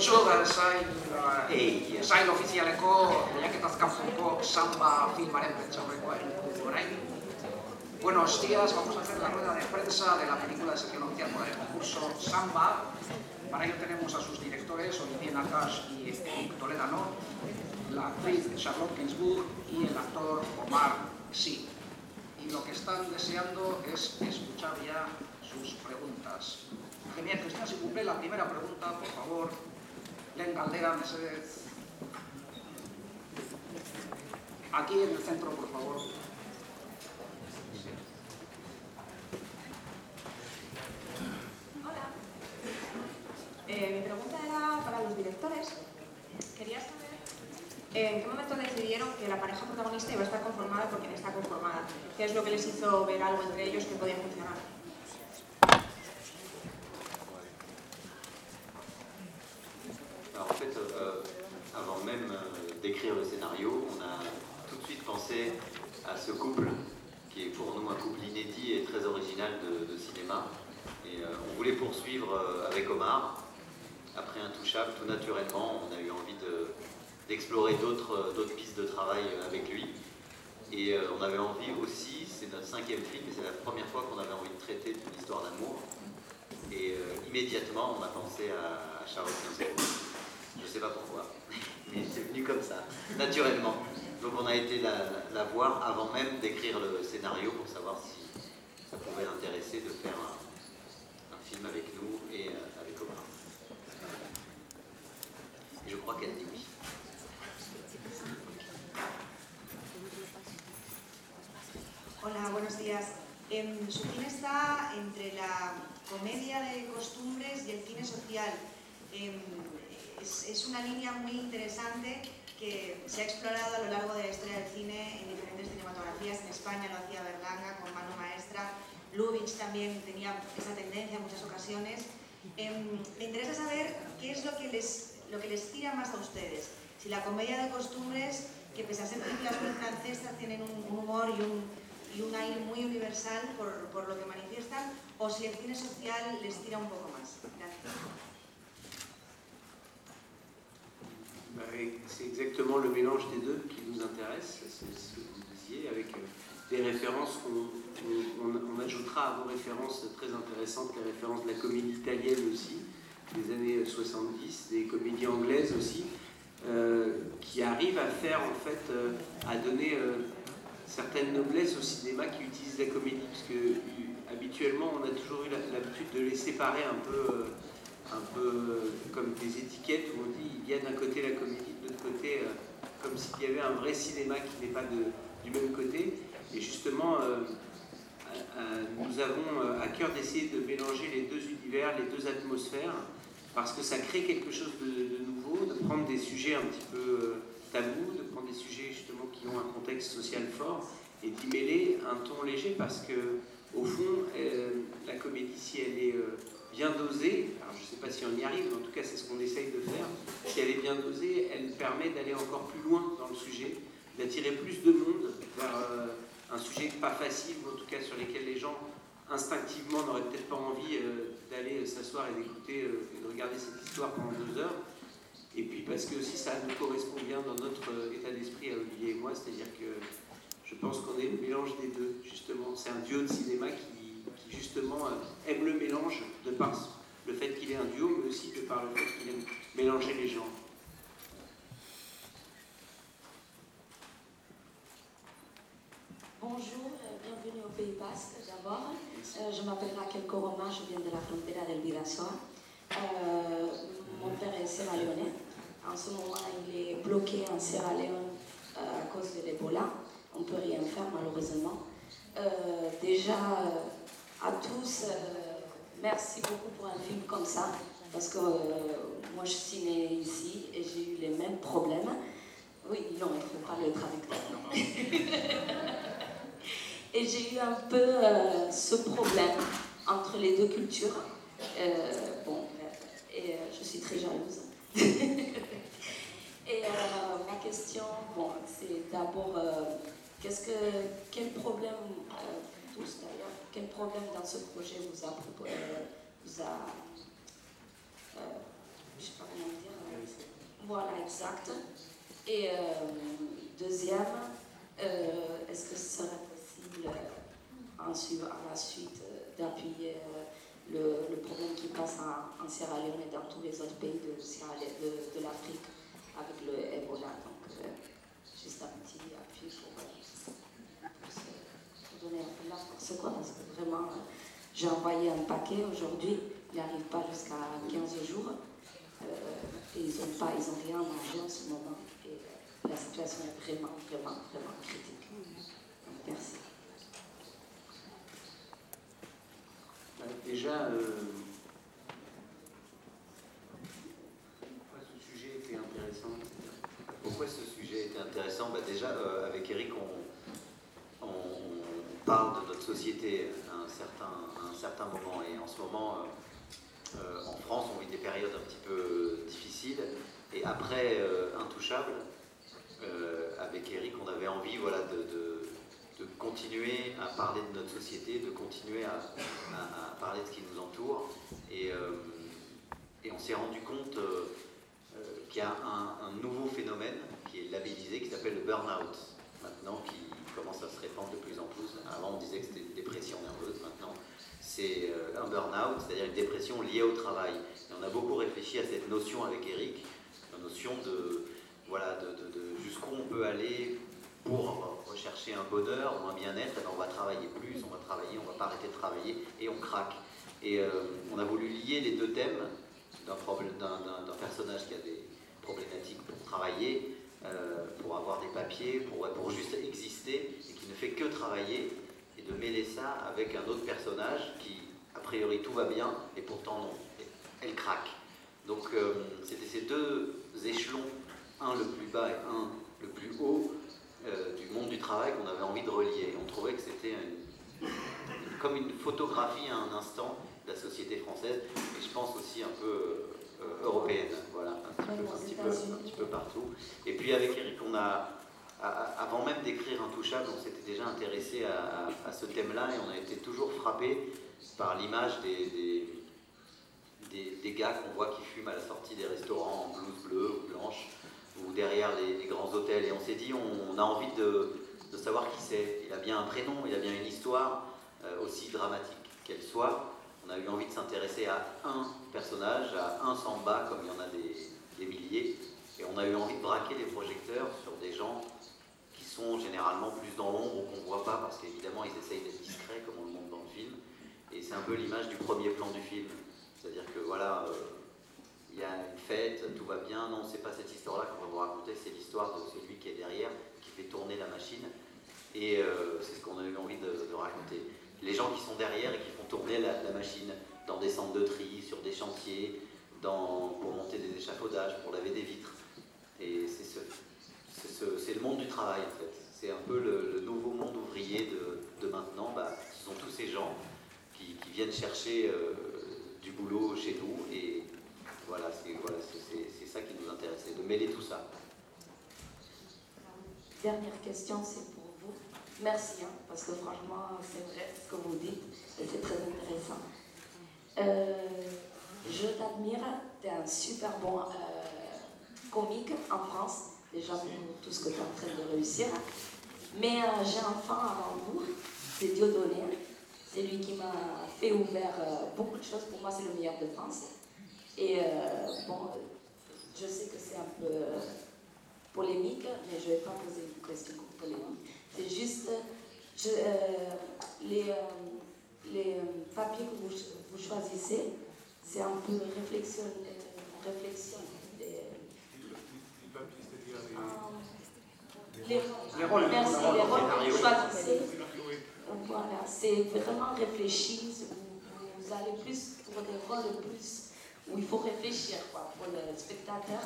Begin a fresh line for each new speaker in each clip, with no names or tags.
Da zain, uh, zain ofizialeko lehiaketaz kanpoko samba filmaren pentsaurrekoa egin orain. Buenos días, vamos a hacer la rueda de prensa de la película de sección oficial con el concurso Samba. Para ello tenemos a sus directores, Olivier Nakash y Eric Toledano, la actriz Charlotte Gainsbourg y el actor Omar Sy. Y lo que están deseando es escuchar ya sus preguntas. Genial, Cristina, si cumple la primera pregunta, por favor, Len Caldera, Mercedes. Aquí en el centro, por favor.
Hola. Eh, mi pregunta era para los directores. Quería saber eh, en qué momento decidieron que la pareja protagonista iba a estar conformada porque no está conformada. ¿Qué es lo que les hizo ver algo entre ellos que podía funcionar?
À ce couple, qui est pour nous un couple inédit et très original de, cinéma. Et euh, on voulait poursuivre euh, avec Omar. Après Intouchable, tout naturellement, on a eu envie de- d'explorer d'autres d'autres pistes de travail euh, avec lui. Et euh, on avait envie aussi, c'est notre cinquième film, c'est la première fois qu'on avait envie de traiter d'une histoire d'amour. Et euh, immédiatement, on a pensé à, Gainsbourg. Je ne sais pas pourquoi, mais c'est venu comme ça, naturellement. Donc on a été la, voir avant même d'écrire le scénario pour savoir si ça pouvait l'intéresser de faire un, film avec nous et euh, avec Omar. Je crois qu'elle dit oui.
Hola, buenos días. Em, su cine está entre la comedia de costumbres y el cine social. Em, es, es una línea muy interesante que se ha explorado a lo largo de la historia del cine en diferentes cinematografías. En España lo hacía Berlanga con Mano Maestra, Lubitsch también tenía esa tendencia en muchas ocasiones. Em, me interesa saber qué es lo que, les, lo que les tira más a ustedes. Si la comedia de costumbres, que pese a ser películas muy francesas, tienen un, humor y un, y un aire muy universal por, por lo que manifiestan, o si el cine social les tira un poco más. Gracias.
C'est exactement le mélange des deux qui nous intéresse, c'est ce que vous disiez, avec euh, des références qu'on on, on- on ajoutera à vos références très intéressantes, les références de la comédie italienne aussi, des années 70, des comédies anglaises aussi, euh, qui arrivent à faire en fait, euh, à donner euh, certaines noblesses au cinéma qui utilise la comédie, parce que euh, habituellement on a toujours eu l'habitude de les séparer un peu. Un peu comme des étiquettes où on dit il y a d'un côté la comédie, de l'autre côté, euh, comme s'il y avait un vrai cinéma qui n'est pas du même côté. Et justement, euh, euh, nous avons à cœur d'essayer de mélanger les deux univers, les deux atmosphères, parce que ça crée quelque chose de, nouveau, de prendre des sujets un petit peu tabous, de prendre des sujets justement qui ont un contexte social fort, et d'y mêler un ton léger, parce que au fond, la comédie, si elle est bien dosée, alors je ne sais pas si on y arrive, mais en tout cas c'est ce qu'on essaye de faire, si elle est bien dosée, elle permet d'aller encore plus loin dans le sujet, d'attirer plus de monde vers euh, un sujet pas facile, ou en tout cas sur lesquels les gens instinctivement n'auraient peut-être pas envie euh, d'aller s'asseoir et d'écouter euh, et de regarder cette histoire pendant deux heures. Et puis parce que aussi ça nous correspond bien dans notre euh, état d'esprit à Olivier et moi, c'est-à-dire que je pense qu'on est le mélange des deux, justement. C'est un duo de cinéma qui, qui, justement euh, aime le mélange de par le fait qu'il est un duo, mais aussi de par le fait qu'il aime mélanger les gens.
Bonjour, euh, bienvenue au Pays Basque d'abord. Euh, je m'appelle Raquel Coroma, je viens de la frontera del Bidasoa. Euh, mon père est Sierra Leone. En ce moment, il est bloqué en Sierra Leone euh, à cause de l'Ebola. On ne peut rien faire malheureusement. Déjà, à tous, euh, merci beaucoup pour un film comme ça. Parce que euh, moi, je suis née ici et j'ai eu les mêmes problèmes. Oui, non, il ne faut pas le traducteur. Et j'ai eu un peu euh, ce problème entre les deux cultures. Euh, bon, et je suis très jalouse. et euh, ma question, bon, c'est d'abord, euh, qu'est-ce que, quel problème, tous d'ailleurs, quel problème dans ce projet vous a, euh, vous a euh, je sais pas comment dire, Voilà, exact. Et euh, deuxième, euh, est-ce que ce serait possible euh, à la suite d'appuyer le, problème qui passe en, Sierra Leone et dans tous les autres pays de, de, l'Afrique avec le Ebola? Donc, juste un petit force, quoi, parce que vraiment, j'ai envoyé un paquet aujourd'hui, il n'arrive pas jusqu'à 15 jours. et ils n'ont pas, ils ont en ce moment la situation est vraiment, vraiment, vraiment critique. merci.
Bah, déjà, euh, pourquoi ce sujet était intéressant?
Pourquoi ce sujet était intéressant? Bah, Déjà, euh, avec Eric, on, de notre société à un certain, un certain moment. Et en ce moment, euh, en France, on vit des périodes un petit peu difficiles. Et après Intouchable, euh, avec Eric, on avait envie voilà, de, continuer à parler de notre société, de continuer à, parler de ce qui nous entoure. Et, euh, on s'est rendu compte euh, qu'il y a un, nouveau phénomène qui est labellisé, qui s'appelle le burn-out, maintenant, qui commence à se répandre de plus en plus. Avant, on disait que c'était une dépression nerveuse, maintenant, c'est un burn-out, c'est-à-dire une dépression liée au travail. On a beaucoup réfléchi à cette notion avec Eric, la notion de, voilà, jusqu'où on peut aller pour rechercher un bonheur ou un bien-être, eh ben, on va travailler plus, on va travailler, on va pas arrêter de travailler et on craque. Et euh, on a voulu lier les deux thèmes d'un personnage qui a des problématiques pour travailler, euh, des papiers, pour, pour juste exister et qui ne fait que travailler et de mêler ça avec un autre personnage qui, a priori, tout va bien et pourtant non, elle craque. Donc euh, c'était ces deux échelons un le plus bas et un le plus haut euh, du monde du travail qu'on avait envie de relier. On trouvait que c'était comme une photographie à un instant de la société française, et je pense aussi un peu euh, européenne, voilà, un petit, peu, partout. Et puis avec Eric, on a, avant même d'écrire Intouchable, on s'était déjà intéressé à, ce thème-là, et on a été toujours frappé par l'image des, des, gars qu'on voit qui fument à la sortie des restaurants en blouse bleue ou blanche, ou derrière les, grands hôtels. Et on s'est dit, on, a envie de, savoir qui c'est. Il a bien un prénom, il a bien une histoire, euh, aussi dramatique qu'elle soit. On a eu envie de s'intéresser à un personnage, à un samba, comme il y en a des, milliers. Et on a eu envie de braquer les projecteurs sur des gens qui sont généralement plus dans l'ombre ou qu'on ne voit pas, parce qu'évidemment, ils essayent d'être discrets, comme on le montre dans le film. Et c'est un peu l'image du premier plan du film. C'est-à-dire que voilà, euh, il y a une fête, tout va bien. Non, c'est pas cette histoire-là qu'on va vous raconter, c'est l'histoire de celui qui est derrière, qui fait tourner la machine. Et euh, c'est ce qu'on a eu envie de, raconter. Les gens qui sont derrière et qui font tourner la, machine dans des centres de tri, sur des chantiers, pour monter des échafaudages, pour laver des vitres. Et c'est ce, le monde du travail en fait. C'est un peu le, nouveau monde ouvrier de, maintenant. Bah, ce sont tous ces gens qui, viennent chercher euh, du boulot chez nous et voilà, c'est ça qui nous intéressait, de mêler tout ça.
Dernière question, c'est pour. Merci, hein, parce que franchement, c'est vrai ce que vous dites, et c'est très intéressant. Euh, je t'admire, tu es un super bon euh, comique en France, déjà pour tout ce que tu es en train de réussir. Mais euh, j'ai un fan avant vous, c'est Dieudonné. C'est lui qui m'a fait ouvrir beaucoup de choses. Pour moi, c'est le meilleur de France. Et bon, je sais que c'est un peu polémique, mais je ne vais pas poser une question polémique. C'est juste euh, les, les papiers que vous, vous choisissez, c'est un peu réflexion. réflexion les, les rôles, merci, les rôles que vous choisissez. Voilà, c'est vraiment réfléchi. Vous, vous allez plus pour des rôles plus où il faut réfléchir quoi, pour le spectateur.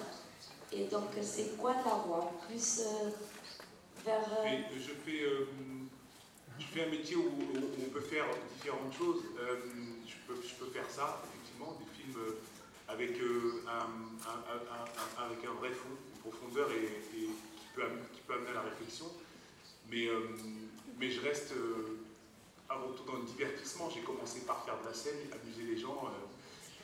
Et donc, c'est quoi la voix? Plus euh,
Euh, je, fais, euh, je fais un métier où, on peut faire différentes choses. je, peux, je peux faire ça, effectivement, des films avec, un, vrai fond, une profondeur et, qui, peut, qui peut amener à la réflexion. Mais, mais je reste avant tout dans le divertissement. J'ai commencé par faire de la scène, amuser les gens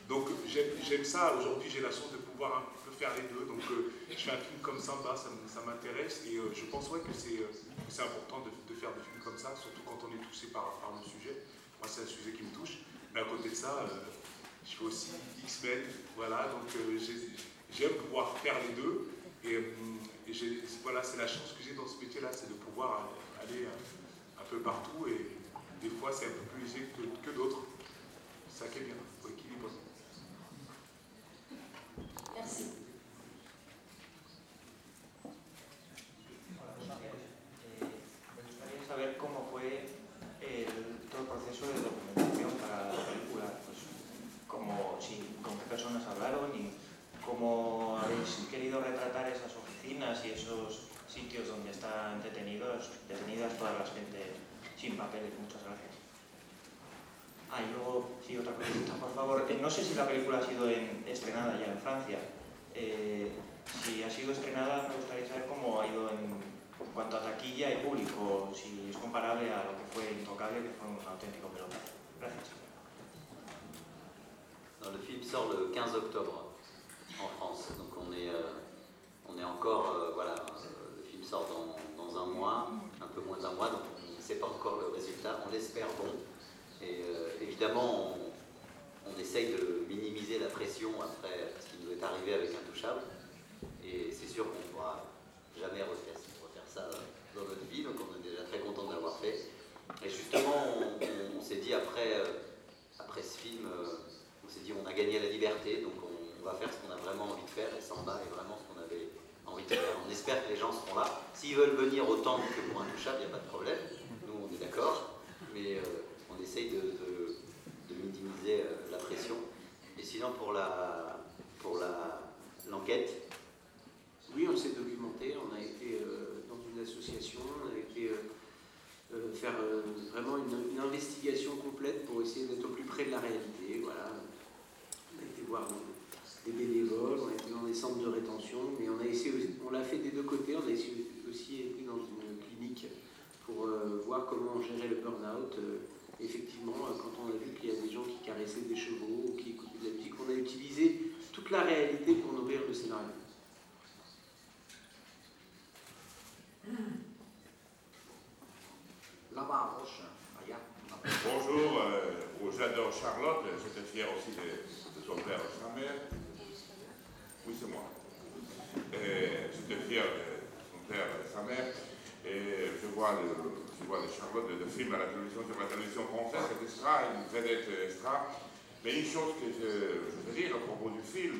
Donc j'aime ça, aujourd'hui j'ai la chance de pouvoir un peu faire les deux, donc euh, je fais un film comme ça, ça m'intéresse et euh, je pense ouais, que c'est important de, faire des films comme ça, surtout quand on est touché par, par le sujet. Moi c'est un sujet qui me touche, mais à côté de ça, je fais aussi X-Men, voilà, donc j'aime pouvoir faire les deux et, voilà, c'est la chance que j'ai dans ce métier-là, c'est de pouvoir aller un, peu partout et des fois c'est un peu plus léger que, que d'autres. Ça qui est bien,
querido retratar esas oficinas y esos sitios donde están detenidos, detenidas todas las gente sin papeles. Muchas gracias. Ah, y luego, sí, otra pregunta, por favor. Eh, no sé si la película ha sido estrenada ya en Francia. Eh, si ha sido estrenada, me gustaría saber cómo ha ido en, cuanto a taquilla y público, si es comparable a lo que fue Intocable, que fue un auténtico pelotazo. Gracias.
le film sort le 15 octobre en France, donc on est, euh, on est encore, euh, voilà, le film sort dans, un mois, un peu moins d'un mois, donc on ne sait pas encore le résultat, on l'espère bon. Et euh, évidemment, on, essaye de minimiser la pression après ce qui nous est arrivé avec Intouchable. Et c'est sûr qu'on ne pourra jamais refaire, ça dans notre vie, donc on est déjà très content de l'avoir fait. Et justement, on, s'est dit après, euh, après ce film, euh, on s'est dit on a gagné la liberté, donc on, va faire ce qu'on a vraiment envie de faire, et Samba est vraiment ce qu'on avait envie de faire. On espère que les gens seront là. S'ils veulent venir autant que pour Intouchable, il n'y a pas de problème. Nous, on est d'accord. Mais on essaye de, minimiser euh, la pression. Et sinon, pour la pour l'enquête
Oui, on s'est documenté, on a été euh, dans une association, on a été euh, faire vraiment une, investigation complète pour essayer d'être au plus près de la réalité. Voilà. On a été voir des bénévoles, on a été dans des centres de rétention, mais on a essayé, on l'a fait des deux côtés, on a aussi été dans une clinique pour voir comment gérer le burn-out effectivement, euh, quand on a vu qu'il y a des gens qui caressaient des chevaux ou qui écoutaient de la musique, on a utilisé toute la réalité pour nourrir le scénario.
Là-bas,
Bonjour, euh, j'adore Charlotte, j'étais fier aussi de, son père et sa mère. C'est moi. J'étais fier de son père et sa mère. Et je vois le, je vois les Charlotte de, de film à la télévision, sur la télévision française, c'est extra, une vedette extra. Mais une chose que je, veux dire à propos du film,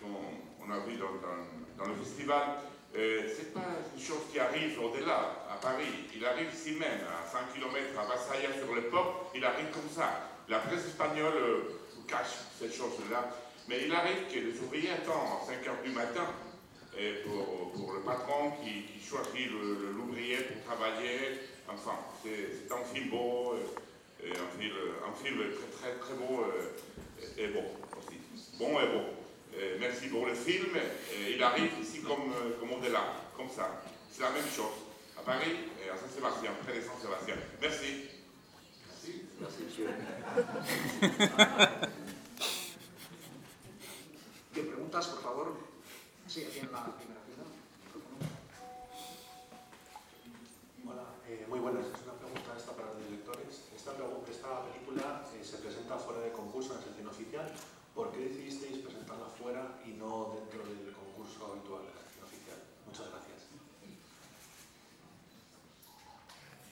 qu'on a vu dans, le festival, euh, c'est pas une chose qui arrive au-delà, à Paris. Il arrive ici même, à 5 km, à Vassaya sur le port, il arrive comme ça. La presse espagnole euh, cache cette chose-là. Mais il arrive que les ouvriers attendent à 5 h du matin et pour, pour, le patron qui, qui choisit l'ouvrier pour travailler. Enfin, c'est un film beau, et un, film, un film très, très, très beau euh, et, bon aussi. Bon et beau. merci pour le film. il arrive ici comme, comme au-delà, comme ça. C'est la même chose. À Paris et à Saint-Sébastien, près de Saint-Sébastien. Merci.
Merci. Merci, monsieur.
¿Qué preguntas, por favor? Sí, aquí en la primera fila.
Hola, eh, muy buenas. Es una pregunta esta para los directores. Esta, esta película eh, se presenta fuera de concurso en la sección oficial. ¿Por qué decidisteis presentarla fuera y no dentro del concurso habitual de la sección oficial? Muchas gracias.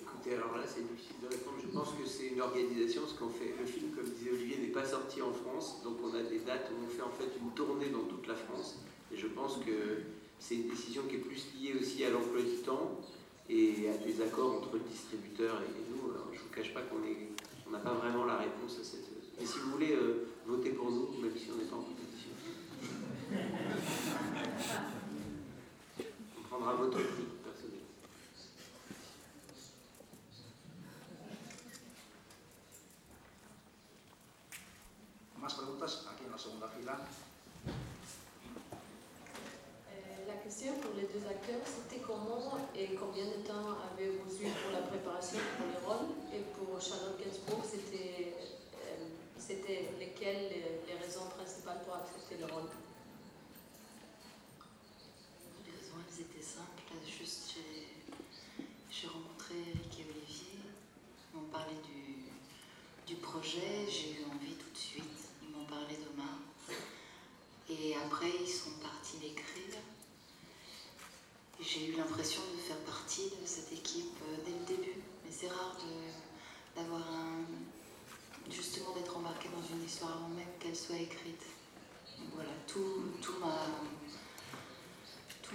Écoutez, alors là, c'est difficile de répondre. Je pense que c'est une organisation, ce qu'on fait. Le film, comme disait Olivier, n'est pas sorti en France, donc on a des dates où on fait en fait une tournée dans toute la France. Et je pense que c'est une décision qui est plus liée aussi à l'emploi du temps et à des accords entre le distributeur et nous. je ne vous cache pas qu'on n'a pas vraiment la réponse à cette. Mais si vous voulez, euh, voter pour nous, même si on n'est pas en compétition. On prendra votre prix personnel.
Más preguntas aquí en la segunda fila.
pour les deux comment et combien de temps avez-vous eu pour la préparation pour les rôles Et pour Charlotte Gainsbourg, c'était, euh, lesquelles les, raisons principales pour accepter le rôle
Les raisons, elles étaient simples. Juste, j'ai- j'ai rencontré Eric et Olivier. Ils m'ont parlé du, du projet. J'ai eu envie tout de suite. Ils m'ont parlé d'Omar. Et après, ils sont partis l'écrire. J'ai eu l'impression de faire partie de cette équipe euh, dès le début. Mais c'est rare d'avoir un. justement d'être embarqué dans une histoire avant même qu'elle soit écrite. Donc voilà, tout tout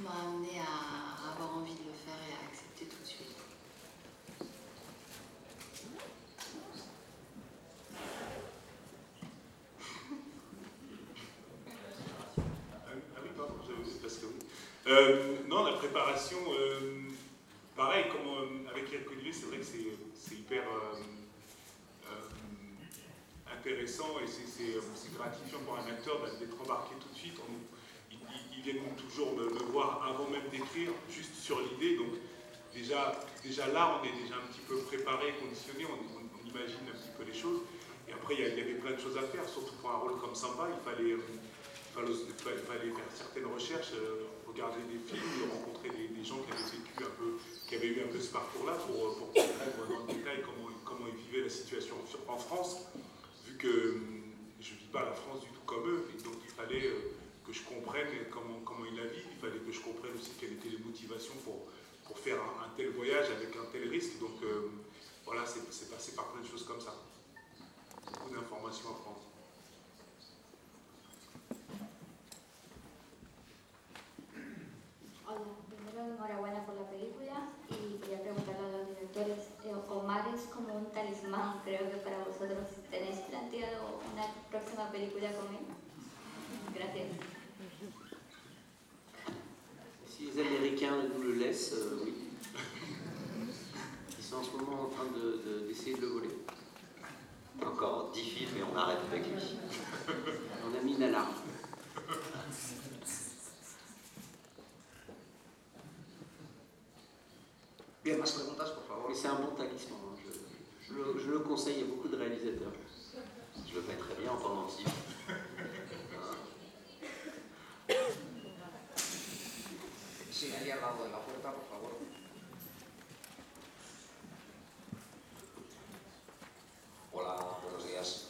m'a amené à avoir envie de le faire et à accepter tout de suite.
Ah. Euh, préparation, euh, pareil, comme euh, avec Eric Olivier, c'est vrai que c'est hyper euh, intéressant et c'est- gratifiant pour un acteur d'être embarqué tout de suite. On- ils, viennent toujours me, me voir avant même d'écrire, juste sur l'idée. Donc déjà, déjà là, on est déjà un petit peu préparé, conditionné, on, imagine un petit peu les choses. Et après, il y, avait plein de choses à faire, surtout pour un rôle comme Samba, il fallait... faire certaines recherches, regarder des films, rencontrer des, gens qui avaient vécu un peu, qui avaient eu un peu ce parcours-là pour, pour comprendre dans le détail comment, ils vivaient la situation en France, vu que hum, je ne vis pas la France du tout comme eux, et donc il fallait euh, que je comprenne comment, ils la vivent, il fallait que je comprenne aussi quelles étaient les motivations pour, faire un, tel voyage avec un tel risque. Donc euh, voilà, c'est c'est passé par plein de choses comme ça. Beaucoup d'informations à prendre.
Hola, primero enhorabuena por la película y quería preguntarle a los directores, eh, Omar es como un talismán, creo que para vosotros, ¿tenéis planteado una próxima película con él? Gracias.
Si les Américains nous le laissent, euh, oui. Ils sont en ce moment en train de- de- d'essayer de, le voler.
Encore 10 films et on arrête avec lui.
Bien, más preguntas, por favor.
C'est un bon talisman. Je, je le, je le conseille à beaucoup de réalisateurs.
Je le mettrais bien en pendentif.
Sí, ahí al lado de la puerta, por favor.
Hola, buenos días.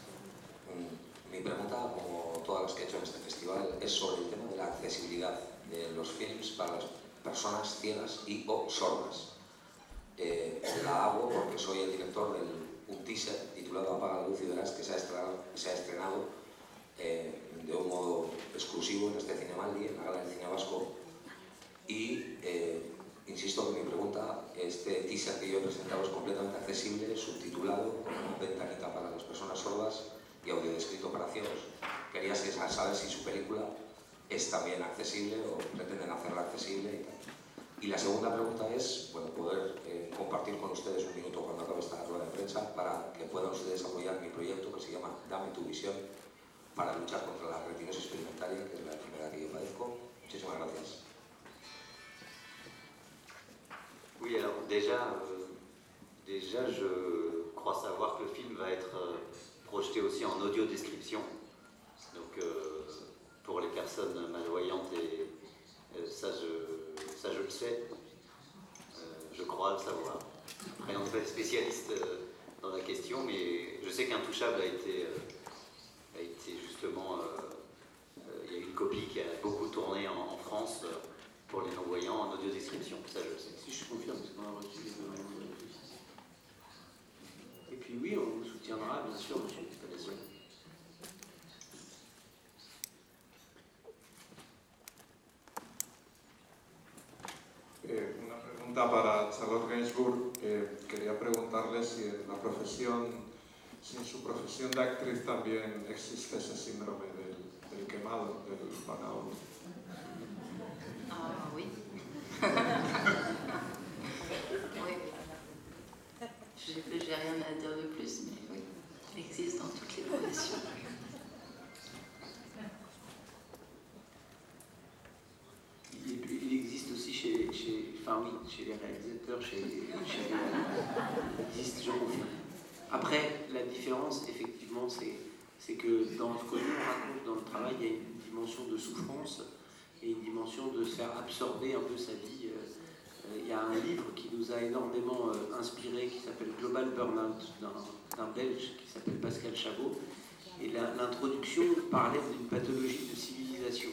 Mm, Mi pregunta, como todas las que he hecho en este festival, es sobre el tema de la accesibilidad de los films para las personas ciegas y o sordas. Eh, la hago porque soy el director de un teaser titulado Apaga la luz y verás que se ha estrenado, se ha estrenado eh, de un modo exclusivo en este Cinemaldi, en la Gala del Cine Vasco. Y eh, insisto que mi pregunta, este teaser que yo he presentado es completamente accesible, subtitulado, con una ventanita para las personas sordas y audio Quería sa- saber si su película es también accesible o pretenden hacerla accesible y la segunda pregunta es, poder eh, compartir con ustedes un minuto cuando acabe esta rueda de prensa para que puedan ustedes apoyar mi proyecto que se llama Dame tu visión para luchar contra la retinosis pigmentaria, que es la enfermedad que yo padezco. Muchísimas gracias.
Déjà, euh, déjà, je crois savoir que le film va être euh, projeté aussi en audio description. Donc, euh, pour les personnes malvoyantes, et, euh, ça, je, ça, je le sais. Euh, je crois le savoir. Après, on n'est pas spécialiste dans la question, mais je sais qu'Intouchable a été, a été justement. il y a eu une copie qui a beaucoup tourné en, France pour les non-voyants en audio description. Ça, je le sais.
Si je confirme, parce qu'on a
Eh, una pregunta para Charlotte Gainsbourg. que quería preguntarle si en la profesión, si en su profesión de actriz también existe ese síndrome del, quemado, del burnout.
Oui,
chez chez, confirme. Après, la différence, effectivement, c'est que dans ce que nous raconte dans le travail, il y a une dimension de souffrance et une dimension de se faire absorber un peu sa vie. Euh, il y a un livre qui nous a énormément euh, inspiré qui s'appelle Global Burnout d'un Belge qui s'appelle Pascal Chabot. Et l'introduction parlait d'une pathologie de civilisation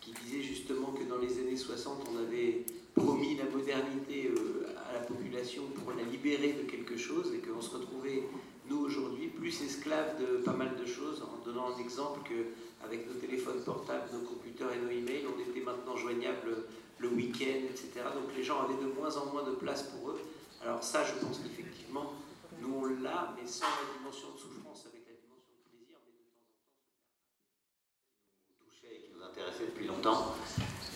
qui disait justement que dans les années 60, on avait promis la modernité euh, à la population pour la libérer de quelque chose et qu'on se retrouvait, nous aujourd'hui, plus esclaves de pas mal de choses, en donnant un exemple qu'avec nos téléphones portables, nos computers et nos emails, on était maintenant joignables le week-end, etc. Donc les gens avaient de moins en moins de place pour eux. Alors ça, je pense qu'effectivement, nous on l'a, mais sans la dimension de souffrance, avec la dimension de plaisir, mais de temps
en temps, ça touchait et qui nous intéressait depuis longtemps.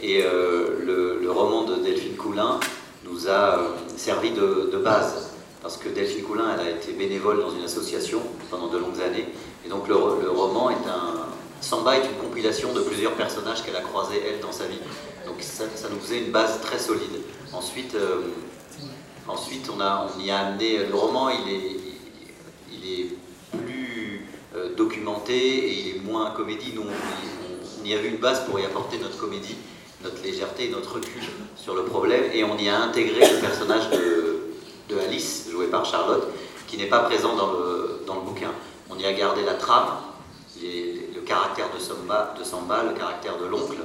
Et euh, le, roman de Delphine Coulin nous a euh, servi de, base, parce que Delphine Coulin, elle a été bénévole dans une association pendant de longues années, et donc le, roman est un... Samba est une compilation de plusieurs personnages qu'elle a croisés, elle, dans sa vie. Donc ça, nous faisait une base très solide. Ensuite, euh, ensuite on, a, on y a amené... Le roman, il est, il est plus documenté et il est moins comédie. Nous, on y a vu une base pour y apporter notre comédie notre légèreté, notre recul sur le problème, et on y a intégré le personnage de, Alice, joué par Charlotte, qui n'est pas présent dans le, bouquin. On y a gardé la trame, le caractère de Samba, le caractère de l'oncle,